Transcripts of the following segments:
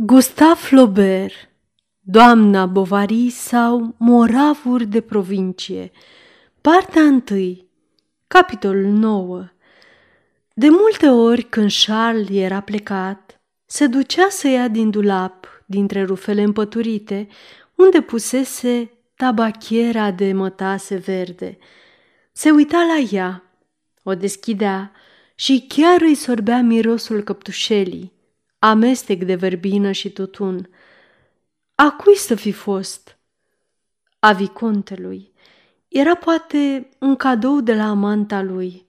Gustave Flaubert, Doamna Bovary sau Moravuri de provincie. Partea 1 Capitolul 9 De multe ori când Charles era plecat, se ducea să ia din dulap, dintre rufele împăturite, unde pusese tabachiera de mătase verde. Se uita la ea, o deschidea și chiar îi sorbea mirosul căptușelii, amestec de verbină și tutun. A cui să fi fost? A vicontelui. Era poate un cadou de la amanta lui.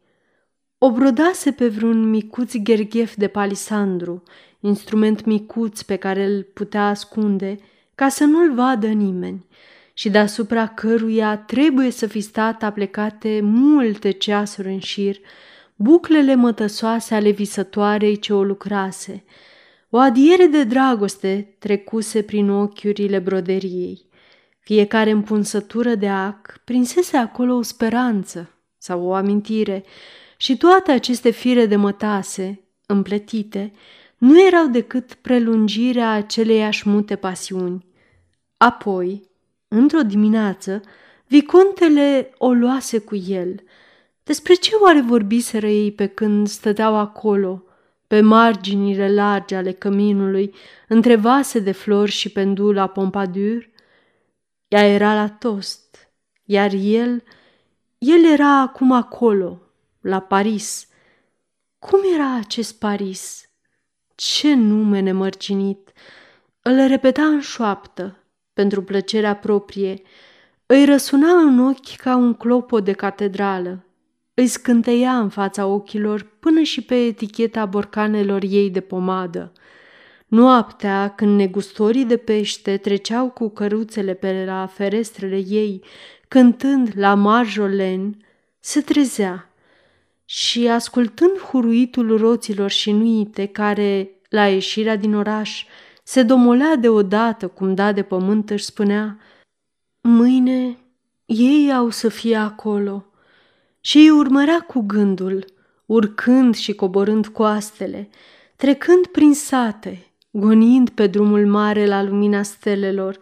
O brodase pe vreun micuț gherghef de palisandru, instrument micuț pe care îl putea ascunde ca să nu-l vadă nimeni și deasupra căruia trebuie să fi stat aplecate multe ceasuri în șir, buclele mătăsoase ale visătoarei ce o lucrase – o adiere de dragoste trecuse prin ochiurile broderiei. Fiecare împunsătură de ac prinsese acolo o speranță sau o amintire și toate aceste fire de mătase, împletite, nu erau decât prelungirea aceleiași mute pasiuni. Apoi, într-o dimineață, vicontele o luase cu el. Despre ce oare vorbiseră ei pe când stăteau acolo – pe marginile largi ale căminului, între vase de flori și pendula Pompadour. Ea era la tost, iar el, el era acum acolo, la Paris. Cum era acest Paris? Ce nume nemărginit! Îl repeta în șoaptă, pentru plăcerea proprie. Îi răsuna în ochi ca un clopot de catedrală îi scânteia în fața ochilor până și pe eticheta borcanelor ei de pomadă. Noaptea, când negustorii de pește treceau cu căruțele pe la ferestrele ei, cântând la marjolen, se trezea și, ascultând huruitul roților și nuite care, la ieșirea din oraș, se domolea deodată cum da de pământ, își spunea Mâine ei au să fie acolo – și îi urmărea cu gândul, urcând și coborând coastele, trecând prin sate, gonind pe drumul mare la lumina stelelor,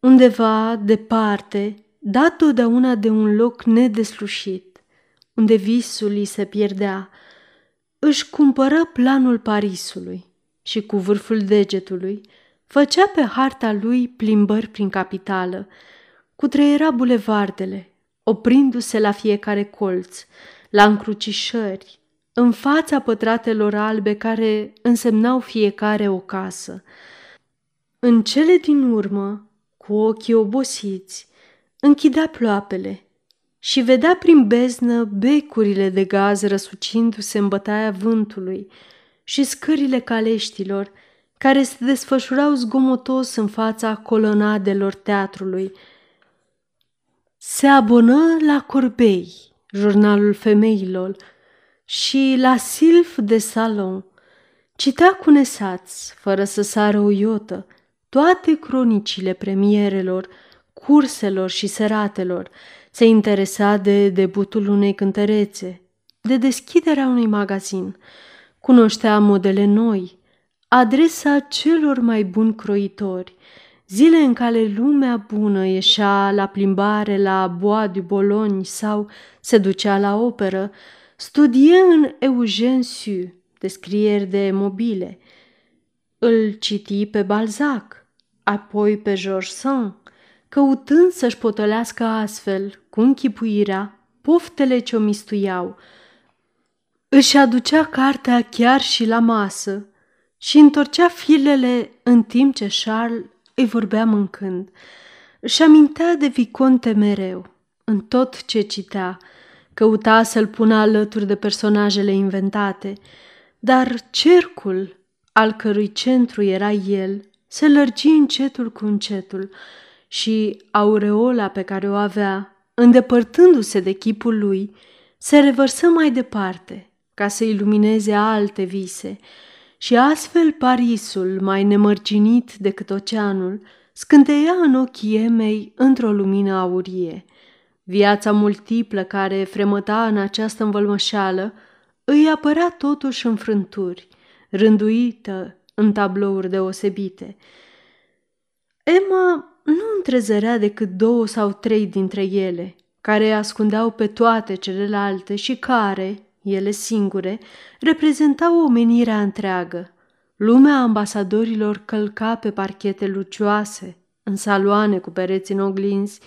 undeva, departe, dat totdeauna de un loc nedeslușit, unde visul îi se pierdea, își cumpără planul Parisului și cu vârful degetului făcea pe harta lui plimbări prin capitală, cutreiera bulevardele, oprindu-se la fiecare colț, la încrucișări, în fața pătratelor albe care însemnau fiecare o casă. În cele din urmă, cu ochii obosiți, închidea ploapele și vedea prin beznă becurile de gaz răsucindu-se în bătaia vântului și scările caleștilor care se desfășurau zgomotos în fața colonadelor teatrului, se abonă la Corbei, jurnalul femeilor, și la Silf de Salon. Citea cu nesaț, fără să sară o iotă, toate cronicile premierelor, curselor și seratelor. Se interesa de debutul unei cântărețe, de deschiderea unui magazin. Cunoștea modele noi, adresa celor mai buni croitori – Zile în care lumea bună ieșea la plimbare la Bois du Bologne sau se ducea la operă, studie în Eugène Sue descrieri de mobile. Îl citi pe Balzac, apoi pe Georges Sand, căutând să-și potolească astfel, cu închipuirea, poftele ce o mistuiau. Își aducea cartea chiar și la masă și întorcea filele în timp ce Charles îi vorbea mâncând. Și amintea de Viconte mereu, în tot ce citea, căuta să-l pună alături de personajele inventate, dar cercul al cărui centru era el se lărgi încetul cu încetul și aureola pe care o avea, îndepărtându-se de chipul lui, se revărsă mai departe ca să ilumineze alte vise, și astfel Parisul, mai nemărginit decât oceanul, scânteia în ochii Emei într-o lumină aurie. Viața multiplă care fremăta în această învălmășeală îi apărea totuși în frânturi, rânduită în tablouri deosebite. Emma nu întrezărea decât două sau trei dintre ele, care ascundeau pe toate celelalte și care, ele singure, reprezentau omenirea întreagă. Lumea ambasadorilor călca pe parchete lucioase, în saloane cu pereți în oglinzi,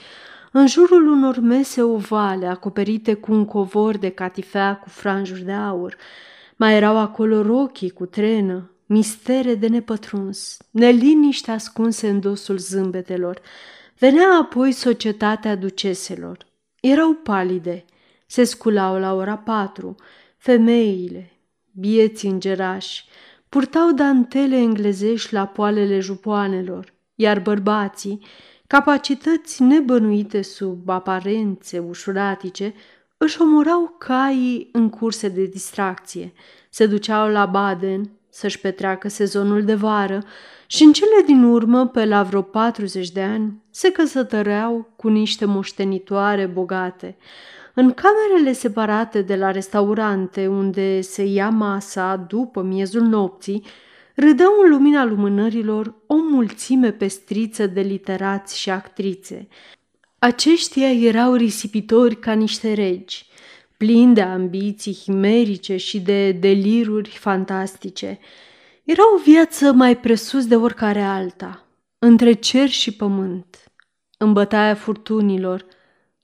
în jurul unor mese ovale acoperite cu un covor de catifea cu franjuri de aur. Mai erau acolo rochii cu trenă, mistere de nepătruns, neliniște ascunse în dosul zâmbetelor. Venea apoi societatea duceselor. Erau palide, se sculau la ora patru, femeile, bieți îngerași, purtau dantele englezești la poalele jupoanelor, iar bărbații, capacități nebănuite sub aparențe ușuratice, își omorau caii în curse de distracție, se duceau la Baden să-și petreacă sezonul de vară și în cele din urmă, pe la vreo 40 de ani, se căsătăreau cu niște moștenitoare bogate. În camerele separate de la restaurante, unde se ia masa după miezul nopții, râdeau în lumina lumânărilor o mulțime pestriță de literați și actrițe. Aceștia erau risipitori ca niște regi, plini de ambiții himerice și de deliruri fantastice. Era o viață mai presus de oricare alta, între cer și pământ, în bătaia furtunilor,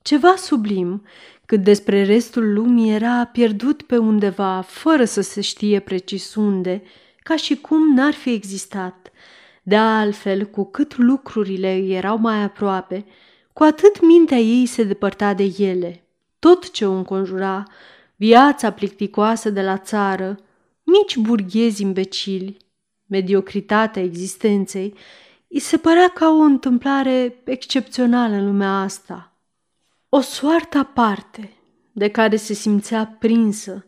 ceva sublim, cât despre restul lumii era pierdut pe undeva, fără să se știe precis unde, ca și cum n-ar fi existat. De altfel, cu cât lucrurile erau mai aproape, cu atât mintea ei se depărta de ele. Tot ce o înconjura, viața plicticoasă de la țară, mici burghezi imbecili, mediocritatea existenței, îi se părea ca o întâmplare excepțională în lumea asta. O soartă aparte, de care se simțea prinsă,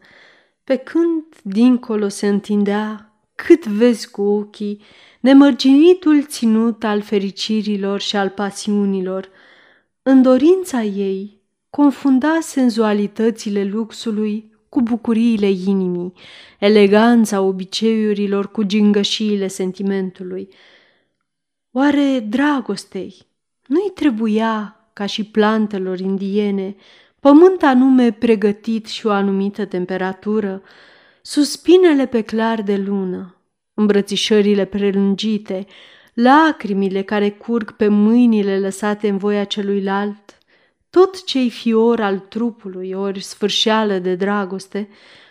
pe când dincolo se întindea cât vezi cu ochii nemărginitul ținut al fericirilor și al pasiunilor. În dorința ei confunda senzualitățile luxului cu bucuriile inimii, eleganța obiceiurilor cu gingășiile sentimentului. Oare dragostei nu-i trebuia, ca și plantelor indiene, pământ anume pregătit și o anumită temperatură, suspinele pe clar de lună, îmbrățișările prelungite, lacrimile care curg pe mâinile lăsate în voia celuilalt, tot ce-i fior al trupului ori sfârșeală de dragoste,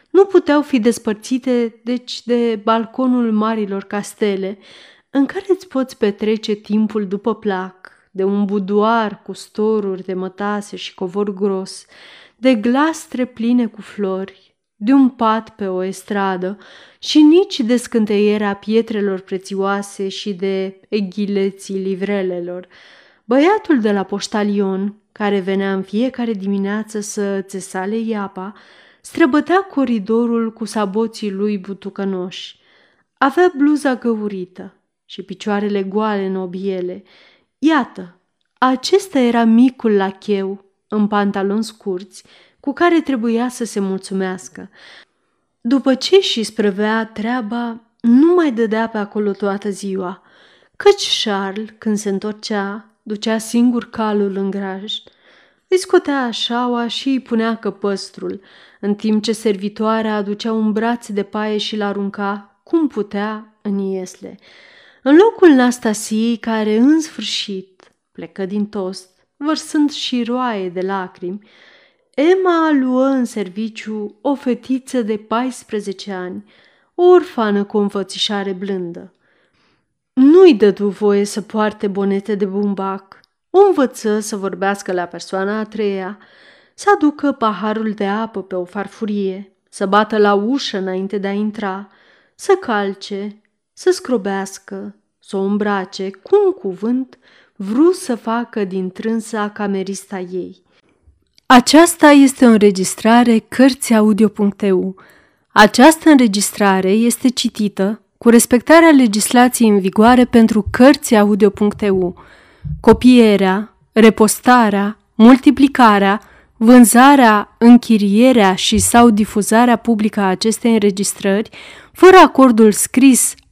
nu puteau fi despărțite, deci, de balconul marilor castele, în care îți poți petrece timpul după plac, de un budoar cu storuri de mătase și covor gros, de glastre pline cu flori, de un pat pe o estradă și nici de scânteierea pietrelor prețioase și de eghileții livrelelor. Băiatul de la poștalion, care venea în fiecare dimineață să țesale iapa, străbătea coridorul cu saboții lui butucănoși. Avea bluza găurită și picioarele goale în obiele. Iată, acesta era micul lacheu, în pantaloni scurți, cu care trebuia să se mulțumească. După ce și sprăvea treaba, nu mai dădea pe acolo toată ziua, căci Charles, când se întorcea, ducea singur calul în graj, îi scotea așaua și îi punea căpăstrul, în timp ce servitoarea aducea un braț de paie și l-arunca, cum putea, în iesle. În locul Nastasiei, care în sfârșit plecă din tost, vărsând și roaie de lacrimi, Emma luă în serviciu o fetiță de 14 ani, o orfană cu o înfățișare blândă. Nu-i dădu voie să poarte bonete de bumbac, o învăță să vorbească la persoana a treia, să aducă paharul de apă pe o farfurie, să bată la ușă înainte de a intra, să calce, să scrobească, să o îmbrace, cu un cuvânt, vrut să facă din trânsa camerista ei. Aceasta este o înregistrare Cărțiaudio.eu. Această înregistrare este citită cu respectarea legislației în vigoare pentru Cărțiaudio.eu. Copierea, repostarea, multiplicarea, vânzarea, închirierea și sau difuzarea publică a acestei înregistrări, fără acordul scris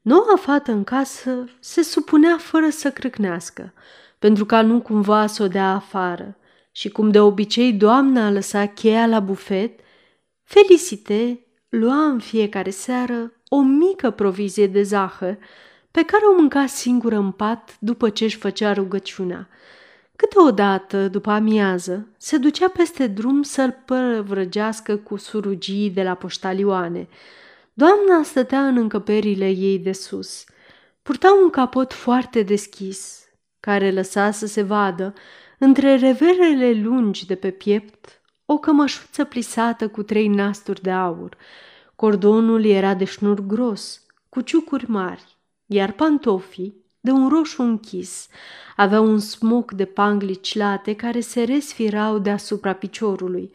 Noua fată în casă se supunea fără să crâcnească, pentru ca nu cumva să o dea afară. Și cum de obicei doamna a lăsat cheia la bufet, Felicite lua în fiecare seară o mică provizie de zahăr pe care o mânca singură în pat după ce își făcea rugăciunea. Câteodată, după amiază, se ducea peste drum să-l părăvrăgească cu surugii de la poștalioane. Doamna stătea în încăperile ei de sus. Purta un capot foarte deschis, care lăsa să se vadă, între reverele lungi de pe piept, o cămășuță plisată cu trei nasturi de aur. Cordonul era de șnur gros, cu ciucuri mari, iar pantofii, de un roșu închis, aveau un smoc de panglici late care se resfirau deasupra piciorului.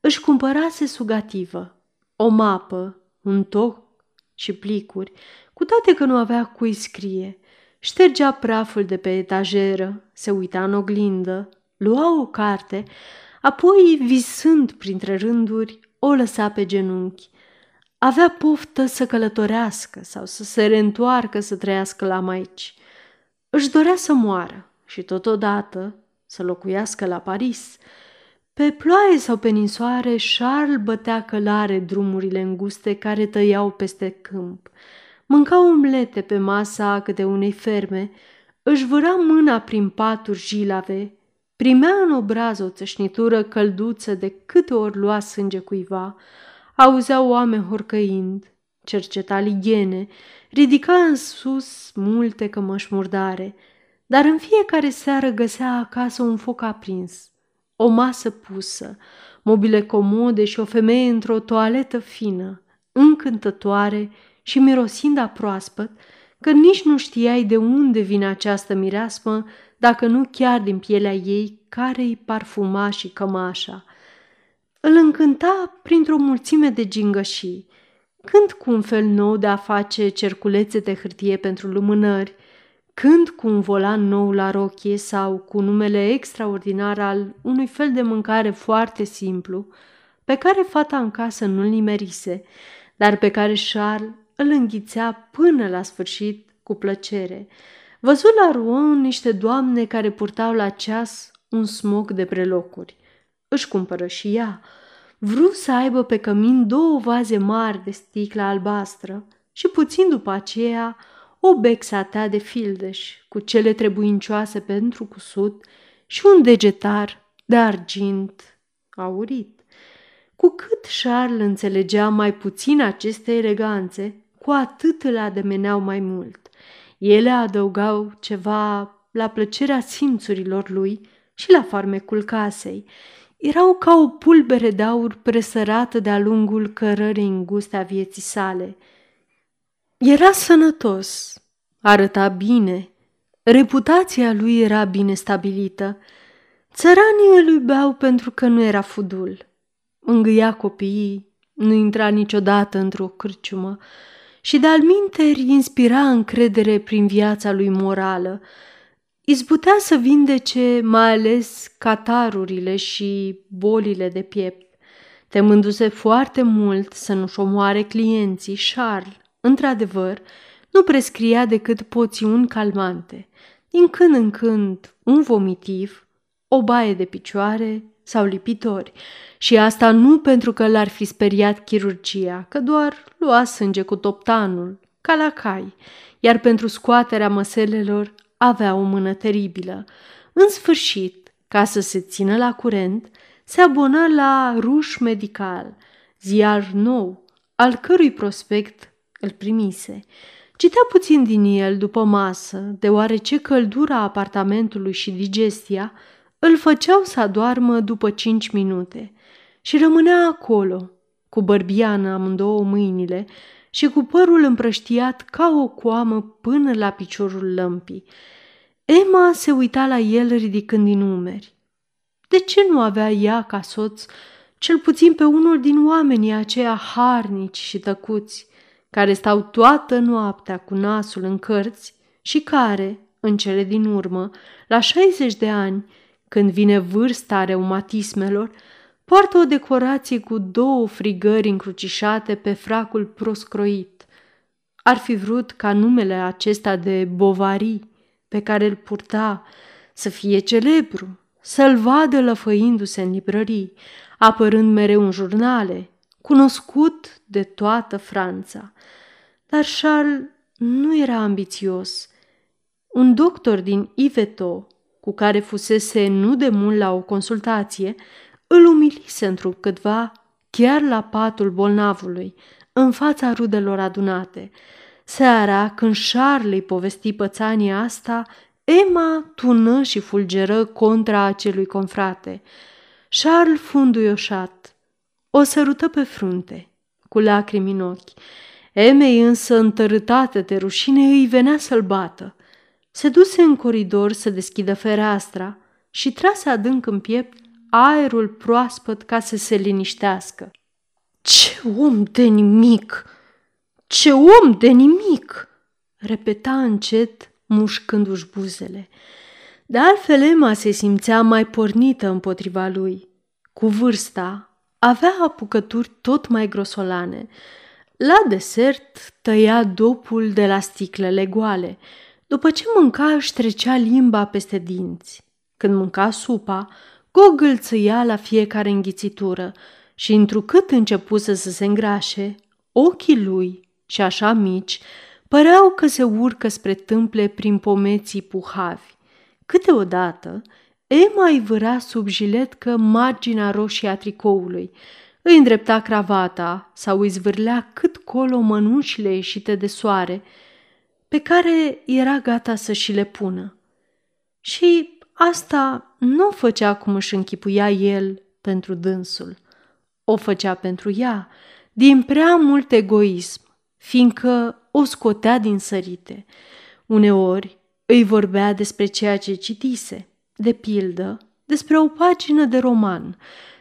Își cumpărase sugativă, o mapă, un toc și plicuri, cu toate că nu avea cui scrie. Ștergea praful de pe etajeră, se uita în oglindă, lua o carte, apoi, visând printre rânduri, o lăsa pe genunchi. Avea poftă să călătorească sau să se reîntoarcă să trăiască la maici. Își dorea să moară și totodată să locuiască la Paris. Pe ploaie sau pe ninsoare, Charles bătea călare drumurile înguste care tăiau peste câmp. Mânca omlete pe masa câte unei ferme, își vâra mâna prin paturi jilave, primea în obraz o țășnitură călduță de câte ori lua sânge cuiva, auzea oameni horcăind, cerceta ligiene, ridica în sus multe cămăși murdare, dar în fiecare seară găsea acasă un foc aprins, o masă pusă, mobile comode și o femeie într-o toaletă fină, încântătoare și mirosind a proaspăt, că nici nu știai de unde vine această mireasmă, dacă nu chiar din pielea ei care îi parfuma și cămașa. Îl încânta printr-o mulțime de gingășii, când cu un fel nou de a face cerculețe de hârtie pentru lumânări, când cu un volan nou la rochie sau cu numele extraordinar al unui fel de mâncare foarte simplu, pe care fata în casă nu-l nimerise, dar pe care Charles îl înghițea până la sfârșit cu plăcere. Văzut la Rouen niște doamne care purtau la ceas un smog de prelocuri. Își cumpără și ea. Vru să aibă pe cămin două vaze mari de sticlă albastră și puțin după aceea o bexatea de fildeș cu cele trebuincioase pentru cusut și un degetar de argint aurit. Cu cât Charles înțelegea mai puțin aceste eleganțe, cu atât îl ademeneau mai mult. Ele adăugau ceva la plăcerea simțurilor lui și la farmecul casei. Erau ca o pulbere de aur presărată de-a lungul cărării înguste a vieții sale. Era sănătos, arăta bine, reputația lui era bine stabilită. Țăranii îl iubeau pentru că nu era fudul. Îngâia copiii, nu intra niciodată într-o cârciumă, și de-al minteri inspira încredere prin viața lui morală. Izbutea să vindece mai ales catarurile și bolile de piept. Temându-se foarte mult să nu-și omoare clienții, Charles, într-adevăr, nu prescria decât poțiuni calmante. Din când în când, un vomitiv, o baie de picioare sau lipitori și asta nu pentru că l-ar fi speriat chirurgia, că doar lua sânge cu toptanul, ca la cai, iar pentru scoaterea măselelor avea o mână teribilă. În sfârșit, ca să se țină la curent, se abonă la Ruș Medical, ziar nou, al cărui prospect îl primise. Citea puțin din el după masă, deoarece căldura apartamentului și digestia îl făceau să adoarmă după cinci minute și rămânea acolo, cu bărbiană amândouă mâinile și cu părul împrăștiat ca o coamă până la piciorul lămpii. Emma se uita la el ridicând din umeri. De ce nu avea ea ca soț cel puțin pe unul din oamenii aceia harnici și tăcuți, care stau toată noaptea cu nasul în cărți și care, în cele din urmă, la 60 de ani, când vine vârsta reumatismelor, poartă o decorație cu două frigări încrucișate pe fracul proscroit. Ar fi vrut ca numele acesta de Bovary, pe care îl purta, să fie celebru, să-l vadă lăfăindu-se în librării, apărând mereu în jurnale, cunoscut de toată Franța. Dar Charles nu era ambițios. Un doctor din Iveto, cu care fusese nu de mult la o consultație, îl umilise într-un câtva chiar la patul bolnavului, în fața rudelor adunate. Seara, când Charles îi povesti pățania asta, Emma tună și fulgeră contra acelui confrate. Charles fu înduioșat. O sărută pe frunte, cu lacrimi în ochi. Emei însă, întărâtată de rușine, îi venea să-l bată. Se duse în coridor să deschidă fereastra și trase adânc în piept aerul proaspăt ca să se liniștească. Ce om de nimic! Ce om de nimic! repeta încet, mușcându-și buzele. De altfel, Emma se simțea mai pornită împotriva lui. Cu vârsta, avea apucături tot mai grosolane. La desert tăia dopul de la sticlele goale. După ce mânca, își trecea limba peste dinți. Când mânca supa, gogâlțâia la fiecare înghițitură și, întrucât începuse să se îngrașe, ochii lui, și așa mici, păreau că se urcă spre tâmple prin pomeții puhavi. Câteodată, Emma îi vâra sub jiletcă marginea roșie a tricoului, îi îndrepta cravata sau îi zvârlea cât colo mănușile ieșite de soare, pe care era gata să și le pună. Și asta nu o făcea cum își închipuia el pentru dânsul. O făcea pentru ea, din prea mult egoism, fiindcă o scotea din sărite. Uneori îi vorbea despre ceea ce citise, de pildă, despre o pagină de roman,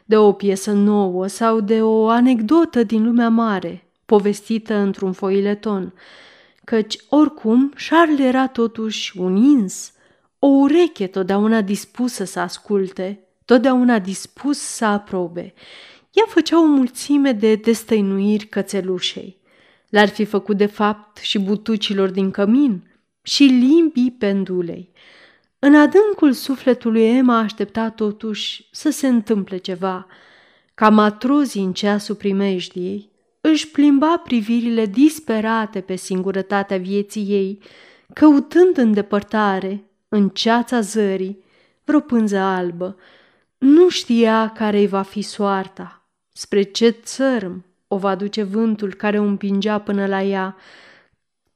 de o piesă nouă sau de o anecdotă din lumea mare, povestită într-un foileton, căci, oricum, Charles era totuși un ins, o ureche totdeauna dispusă să asculte, totdeauna dispus să aprobe. Ea făcea o mulțime de destăinuiri cățelușei. L-ar fi făcut de fapt și butucilor din cămin și limbii pendulei. În adâncul sufletului Emma aștepta totuși să se întâmple ceva. Ca matrozii în ceasul primejdiei, își plimba privirile disperate pe singurătatea vieții ei, căutând în depărtare, în ceața zării, vreo pânză albă. Nu știa care îi va fi soarta, spre ce țărm o va duce vântul care o împingea până la ea,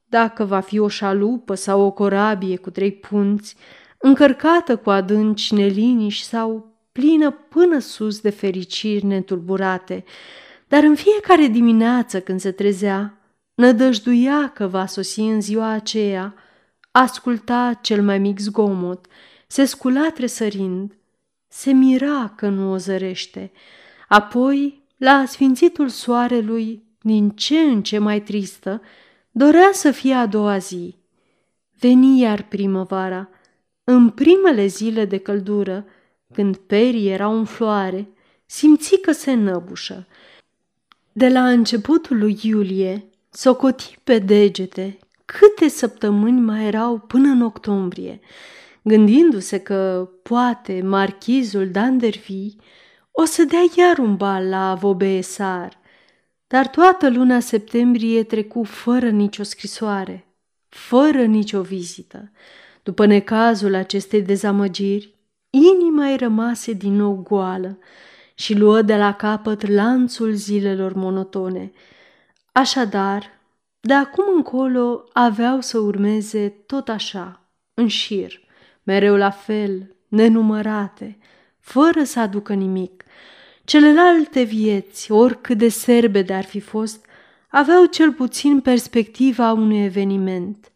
dacă va fi o șalupă sau o corabie cu trei punți, încărcată cu adânci neliniși sau plină până sus de fericiri netulburate, dar în fiecare dimineață când se trezea, nădăjduia că va sosi în ziua aceea, asculta cel mai mic zgomot, se scula tresărind, se mira că nu o zărește, apoi, la sfințitul soarelui, din ce în ce mai tristă, dorea să fie a doua zi. Veni iar primăvara, în primele zile de căldură, când perii erau în floare, simți că se năbușă. De la începutul lui iulie, socoti pe degete câte săptămâni mai erau până în octombrie, gândindu-se că, poate, marchizul Dandervi o să dea iar un bal la Vaubeesar. Dar toată luna septembrie trecu fără nicio scrisoare, fără nicio vizită. După necazul acestei dezamăgiri, inima îi rămase din nou goală și luă de la capăt lanțul zilelor monotone. Așadar, de acum încolo aveau să urmeze tot așa, în șir, mereu la fel, nenumărate, fără să aducă nimic. Celelalte vieți, oricât de serbe de ar fi fost, aveau cel puțin perspectiva unui eveniment.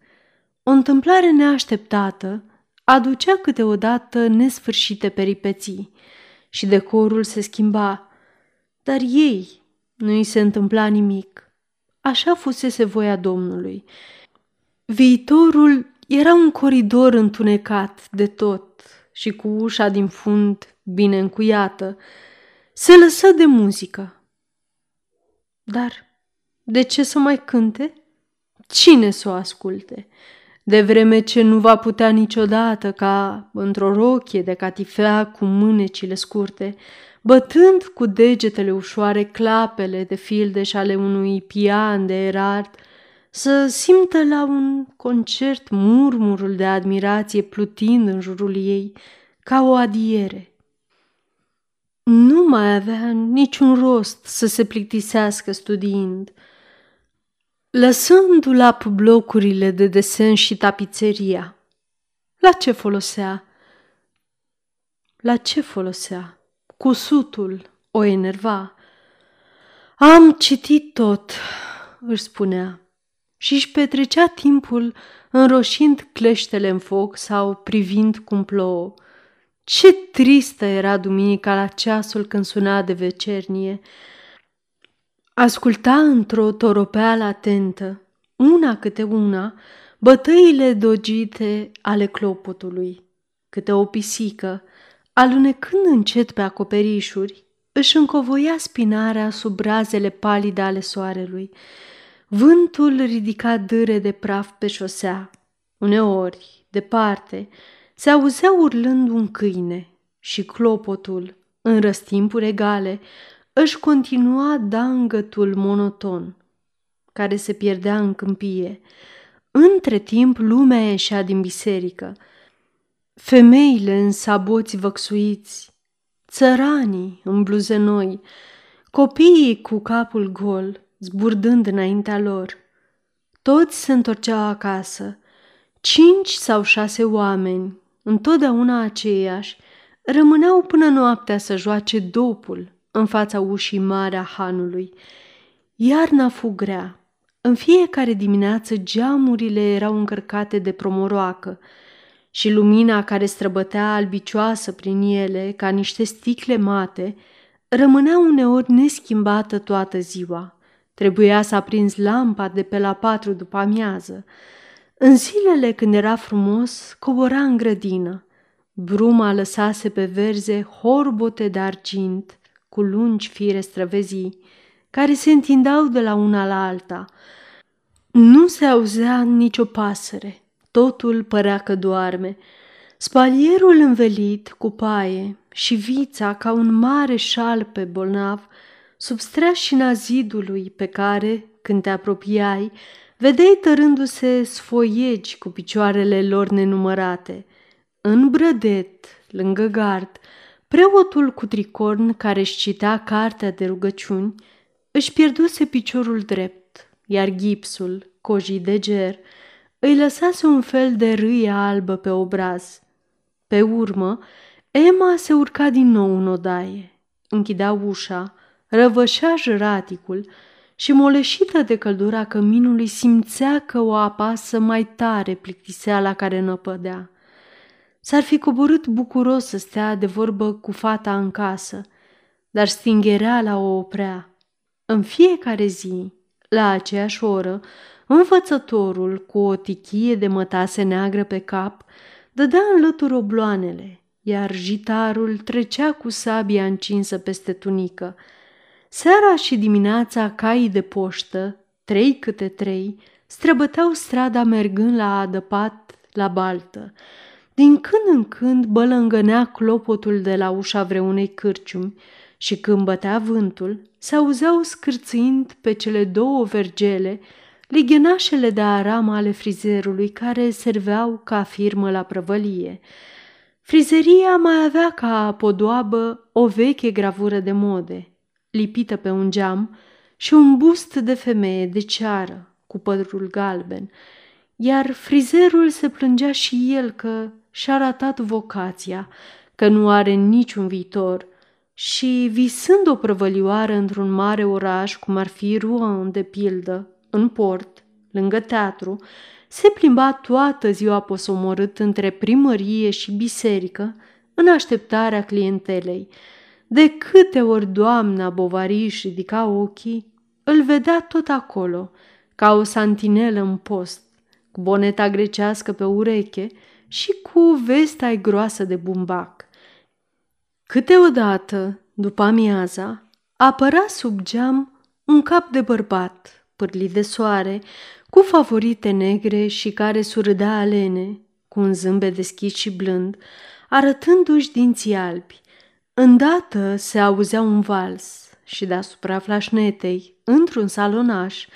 O întâmplare neașteptată aducea câteodată nesfârșite peripeții și decorul se schimba, dar ei nu îi se întâmpla nimic. Așa fusese voia Domnului. Viitorul era un coridor întunecat de tot și cu ușa din fund bine încuiată. Se lăsă de muzică. Dar de ce să mai cânte? Cine să o asculte? De vreme ce nu va putea niciodată ca într-o rochie de catifea cu mânecile scurte, bătând cu degetele ușoare clapele de fildeș ale unui pian de erard, să simtă la un concert murmurul de admirație plutind în jurul ei, ca o adiere. Nu mai avea niciun rost să se plictisească studiind. Lăsând la blocurile de desen și tapiseria, la ce folosea? La ce folosea? Cusutul o enerva. Am citit tot, își spunea, și își petrecea timpul înroșind cleștele în foc sau privind cum plouă. Ce tristă era duminica la ceasul când suna de vecernie. Asculta într-o toropeală atentă, una câte una, bătăile dogite ale clopotului. Câte o pisică, alunecând încet pe acoperișuri, își încovoia spinarea sub razele palide ale soarelui. Vântul ridica dâre de praf pe șosea. Uneori, departe, se auzea urlând un câine și clopotul, în răstimpuri egale, își continua dangătul monoton, care se pierdea în câmpie. Între timp, lumea ieșea din biserică. Femeile în saboți văxuiți, țăranii în bluze noi, copiii cu capul gol, zburdând înaintea lor. Toți se întorceau acasă. Cinci sau șase oameni, întotdeauna aceiași, rămâneau până noaptea să joace dopul în fața ușii mari a hanului. Iarna fu grea. În fiecare dimineață geamurile erau încărcate de promoroacă și lumina care străbătea albicioasă prin ele ca niște sticle mate rămânea uneori neschimbată toată ziua. Trebuia să aprinzi lampa de pe la patru după amiază. În zilele când era frumos, cobora în grădină. Bruma lăsase pe verze horbote de argint cu lungi fire străvezii, care se întindeau de la una la alta. Nu se auzea nicio pasăre, totul părea că doarme. Spalierul învelit cu paie și vița ca un mare șal pe bolnav, sub streașina zidului pe care, când te apropiai, vedeai tărându-se sfoiegi cu picioarele lor nenumărate. În brădet, lângă gard, Preotul cu tricorn care își citea cartea de rugăciuni își pierduse piciorul drept, iar gipsul, cojii de ger, îi lăsase un fel de râie albă pe obraz. Pe urmă, Emma se urca din nou în odaie, închidea ușa, răvășea jăraticul și, moleșită de căldura căminului, simțea că o apasă mai tare plictiseala care năpădea. S-ar fi coborât bucuros să stea de vorbă cu fata în casă, dar la o oprea. În fiecare zi, la aceeași oră, învățătorul, cu o tichie de mătase neagră pe cap, dădea în lături obloanele, iar jitarul trecea cu sabia încinsă peste tunică. Seara și dimineața caii de poștă, trei câte trei, străbăteau strada mergând la adăpat la baltă, din când în când bălângănea clopotul de la ușa vreunei cârciumi și când bătea vântul, se auzeau scârțâind pe cele două vergele lighenașele de aram ale frizerului care serveau ca firmă la prăvălie. Frizeria mai avea ca podoabă o veche gravură de mode, lipită pe un geam, și un bust de femeie de ceară, cu părul galben, iar frizerul se plângea și el că și-a ratat vocația, că nu are niciun viitor. și, visând o prăvălioară într-un mare oraș, cum ar fi Rouen, de pildă, în port, lângă teatru, se plimba toată ziua posomorât între primărie și biserică, în așteptarea clientelei. De câte ori doamna Bovary își ridica ochii, îl vedea tot acolo, ca o santinelă în post, cu boneta grecească pe ureche și cu vesta groasă de bumbac. Câteodată, după amiaza, apăra sub geam un cap de bărbat, pârlit de soare, cu favorite negre și care surâdea alene, cu un zâmbet deschis și blând, arătându-și dinții albi. Îndată se auzea un vals și deasupra flașnetei, într-un salonaș,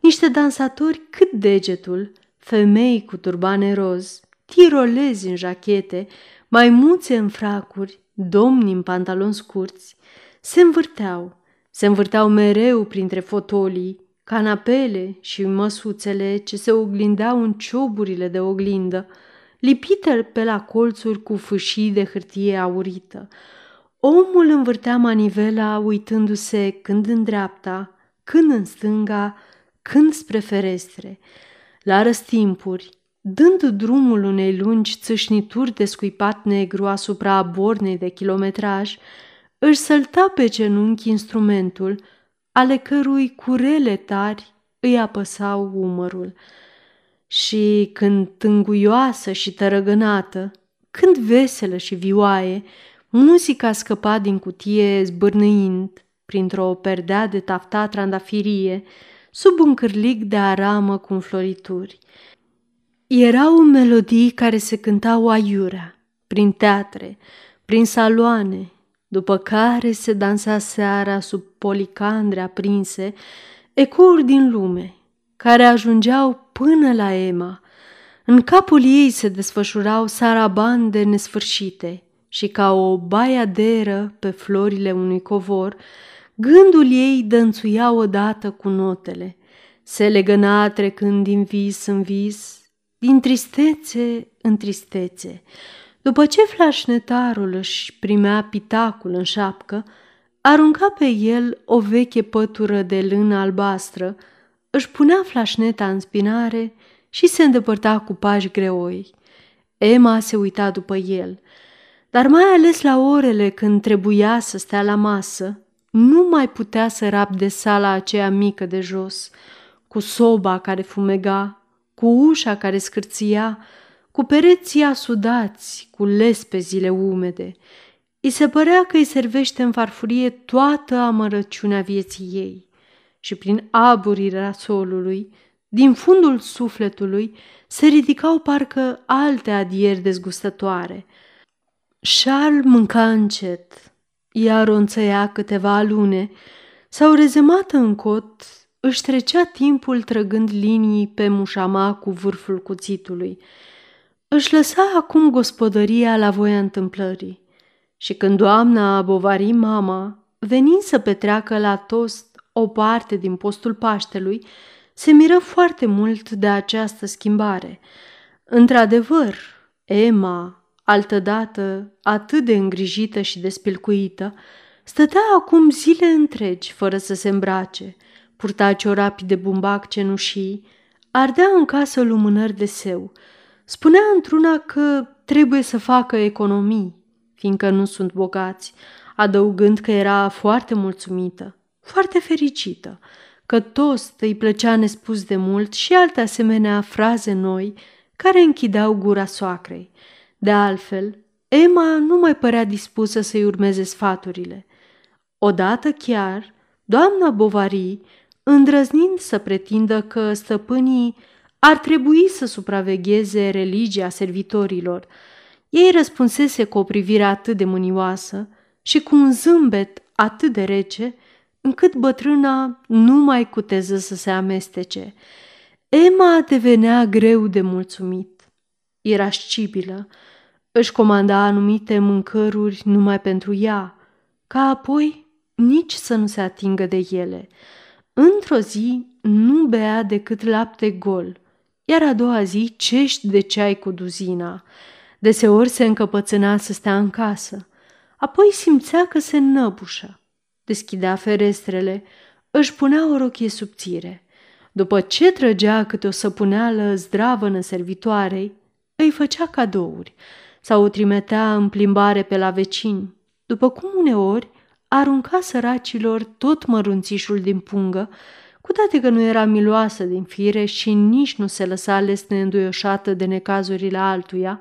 niște dansatori cât degetul, femei cu turbane roz, tirolezi în jachete, maimuțe în fracuri, domni în pantaloni scurți, se învârteau, se învârteau mereu printre fotolii, canapele și măsuțele ce se oglindeau în cioburile de oglindă, lipite pe la colțuri cu fâșii de hârtie aurită. Omul învârtea manivela uitându-se când în dreapta, când în stânga, când spre ferestre. La răstimpuri, dând drumul unei lungi țâșnituri de scuipat negru asupra bornei de kilometraj, își sălta pe genunchi instrumentul, ale cărui curele tari îi apăsau umărul. Și când tânguioasă și tărăgânată, când veselă și vioaie, muzica scăpa din cutie zbârnâind printr-o perdea de tafta trandafirie, sub un cârlic de aramă cu înflorituri. Erau melodii care se cântau aiurea, prin teatre, prin saloane, după care se dansa seara sub policandre aprinse, ecouri din lume, care ajungeau până la Emma. În capul ei se desfășurau sarabande nesfârșite și ca o baiaderă pe florile unui covor, gândul ei dănțuia odată cu notele. Se legăna trecând din vis în vis, din tristețe în tristețe. După ce flașnetarul își primea pitacul în șapcă, arunca pe el o veche pătură de lână albastră, își punea flașneta în spinare și se îndepărta cu pași greoi. Emma se uita după el, dar mai ales la orele când trebuia să stea la masă, nu mai putea să rabde sala aceea mică de jos, cu soba care fumega, cu ușa care scârția, cu pereții asudați, cu lespezile umede. I se părea că îi servește în farfurie toată amărăciunea vieții ei și prin aburirea solului, din fundul sufletului, se ridicau parcă alte adieri dezgustătoare. Charles mânca încet, iar o câteva lune, sau rezemată în cot, își trecea timpul trăgând linii pe mușama cu vârful cuțitului. Își lăsa acum gospodăria la voia întâmplării și când doamna Bovari mama veni să petreacă la tost o parte din postul Paștelui, se miră foarte mult de această schimbare. Într-adevăr, Emma, altădată atât de îngrijită și despilcuită, stătea acum zile întregi fără să se îmbrace – purta ciorapi de bumbac cenușii, ardea în casă lumânări de seu. Spunea într-una că trebuie să facă economii, fiindcă nu sunt bogați, adăugând că era foarte mulțumită, foarte fericită, că tost îi plăcea nespus de mult și alte asemenea fraze noi care închideau gura soacrei. De altfel, Emma nu mai părea dispusă să-i urmeze sfaturile. Odată chiar, doamna Bovary îndrăznind să pretindă că stăpânii ar trebui să supravegheze religia servitorilor. Ei răspunsese cu o privire atât de mânioasă și cu un zâmbet atât de rece, încât bătrâna nu mai cuteză să se amestece. Emma devenea greu de mulțumit. Era scibilă, își comanda anumite mâncăruri numai pentru ea, ca apoi nici să nu se atingă de ele – Într-o zi nu bea decât lapte gol, iar a doua zi cești de ceai cu duzina. Deseori se încăpățâna să stea în casă. apoi simțea că se înnăbușă. Deschidea ferestrele, își punea o rochie subțire. După ce trăgea câte o săpuneală zdravănă servitoarei, îi făcea cadouri sau o trimitea în plimbare pe la vecini, după cum uneori arunca săracilor tot mărunțișul din pungă, cu toate că nu era miloasă din fire și nici nu se lăsa lesne înduioșată de necazurile altuia,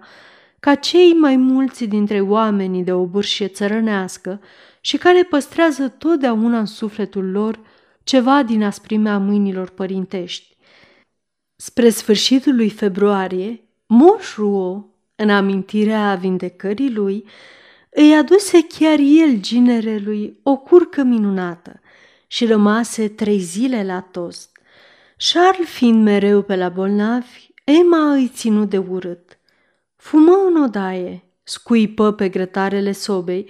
ca cei mai mulți dintre oamenii de o bârșie țărănească și care păstrează totdeauna în sufletul lor ceva din asprimea mâinilor părintești. Spre sfârșitul lui februarie, Moș Ruo, în amintirea vindecării lui, îi aduse chiar el ginerelui o curcă minunată și rămase trei zile la tost. Charles fiind mereu pe la bolnavi, Emma îi ținu de urât. Fumă în odaie, scuipă pe grătarele sobei,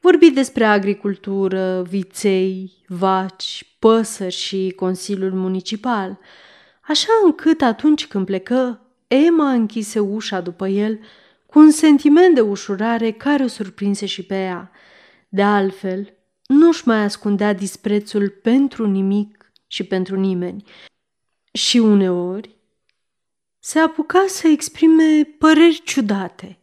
vorbi despre agricultură, viței, vaci, păsări și Consiliul Municipal, așa încât atunci când plecă, Emma închise ușa după el cu un sentiment de ușurare care o surprinse și pe ea. De altfel, nu-și mai ascundea disprețul pentru nimic și pentru nimeni. Și uneori se apuca să exprime păreri ciudate,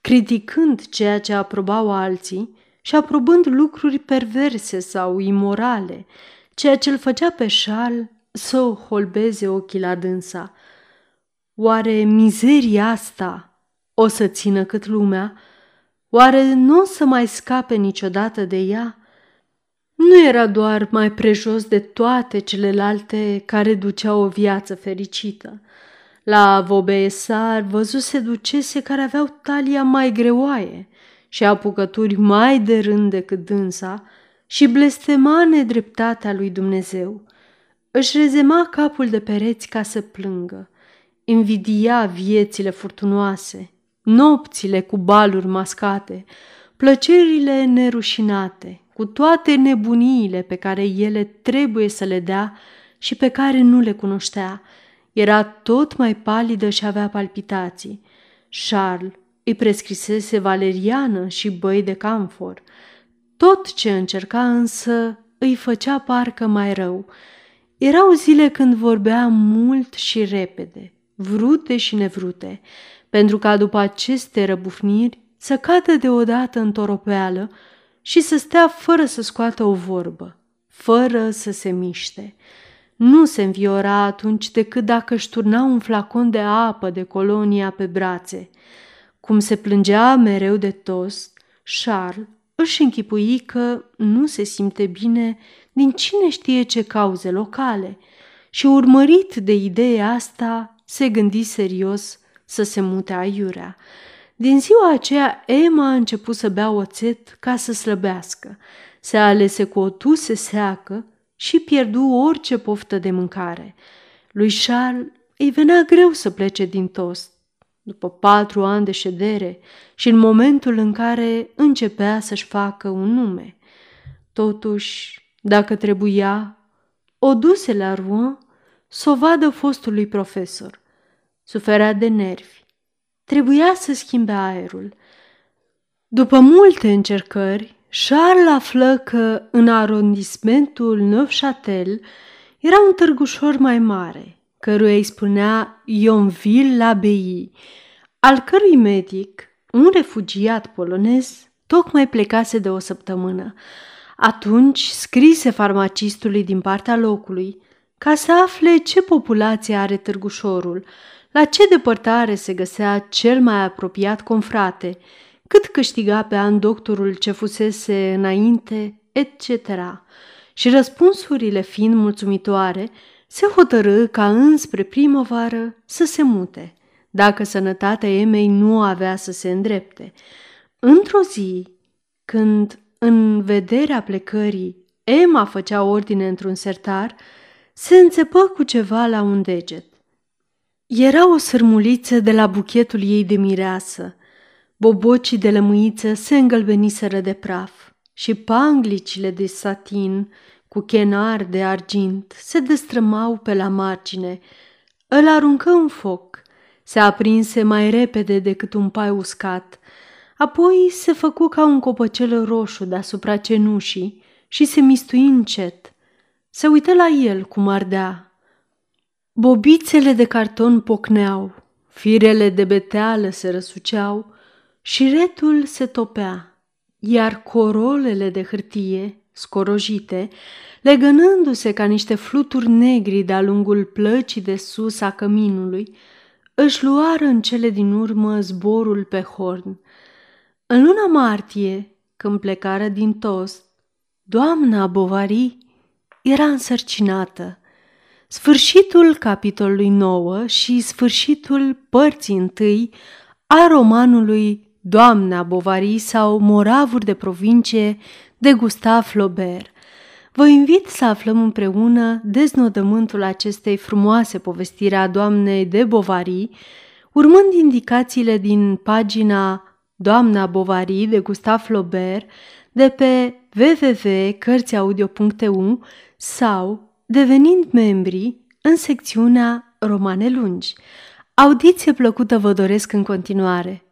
criticând ceea ce aprobau alții și aprobând lucruri perverse sau imorale, ceea ce îl făcea pe șal să o holbeze ochii la dânsa. Oare mizeria asta o să țină cât lumea? Oare nu o să mai scape niciodată de ea? Nu era doar mai prejos de toate celelalte care duceau o viață fericită. La Vaubeesar văzuse ducese care aveau talia mai greoaie și apucături mai de rând decât dânsa și blestema nedreptatea lui Dumnezeu. Își rezema capul de pereți ca să plângă. Invidia viețile furtunoase, nopțile cu baluri mascate, plăcerile nerușinate, cu toate nebuniile pe care ele trebuie să le dea și pe care nu le cunoștea. Era tot mai palidă și avea palpitații. Charles îi prescrisese valeriană și băi de camfor. Tot ce încerca însă îi făcea parcă mai rău. Erau zile când vorbea mult și repede, vrute și nevrute, pentru ca după aceste răbufniri să cadă deodată în toropeală și să stea fără să scoată o vorbă, fără să se miște. Nu se înviora atunci decât dacă își turna un flacon de apă de colonia pe brațe. Cum se plângea mereu de tost, Charles își închipui că nu se simte bine din cine știe ce cauze locale și urmărit de ideea asta se gândi serios să se mute aiurea. Din ziua aceea, Emma a început să bea oțet ca să slăbească. Se alese cu o tuse seacă și pierdu orice poftă de mâncare. Lui Charles îi venea greu să plece din tost, după patru ani de ședere și în momentul în care începea să-și facă un nume. Totuși, dacă trebuia, o duse la Rouen să o vadă fostului profesor. Suferea de nervi Trebuia să schimbe aerul. După multe încercări, Charles află că în arondismentul Neufchâtel era un târgușor mai mare, căruia îi spunea Yonville-l'Abbaye, al cărui medic, un refugiat polonez, tocmai plecase de o săptămână. Atunci scrise farmacistului din partea locului ca să afle ce populație are târgușorul, la ce depărtare se găsea cel mai apropiat confrate, cât câștiga pe an doctorul ce fusese înainte, etc. Și răspunsurile fiind mulțumitoare, se hotărâ ca înspre primăvară să se mute, dacă sănătatea Emei nu avea să se îndrepte. Într-o zi, când, în vederea plecării, Emma făcea ordine într-un sertar, se înțepă cu ceva la un deget. Era o sărmuliță de la buchetul ei de mireasă. Bobocii de lămâiță se îngălbeniseră de praf și panglicile de satin cu chenar de argint se destrămau pe la margine. Îl aruncă în foc, se aprinse mai repede decât un pai uscat. Apoi se făcu ca un copăcel roșu deasupra cenușii și se mistui încet. Se uită la el cum ardea. Bobițele de carton pocneau, firele de beteală se răsuceau și retul se topea, iar corolele de hârtie, scorojite, legănându-se ca niște fluturi negri de-a lungul plăcii de sus a căminului, își luară în cele din urmă zborul pe horn. În luna martie, când plecară din tost, doamna Bovary era însărcinată. Sfârșitul capitolului 9 și sfârșitul părții întâi a romanului Doamna Bovary sau Moravuri de provincie de Gustave Flaubert. Vă invit să aflăm împreună deznodământul acestei frumoase povestiri a doamnei de Bovary, urmând indicațiile din pagina Doamna Bovary de Gustave Flaubert de pe www.cărțiaudio.eu sau devenind membri în secțiunea Romane lungi. Audiție plăcută vă doresc în continuare!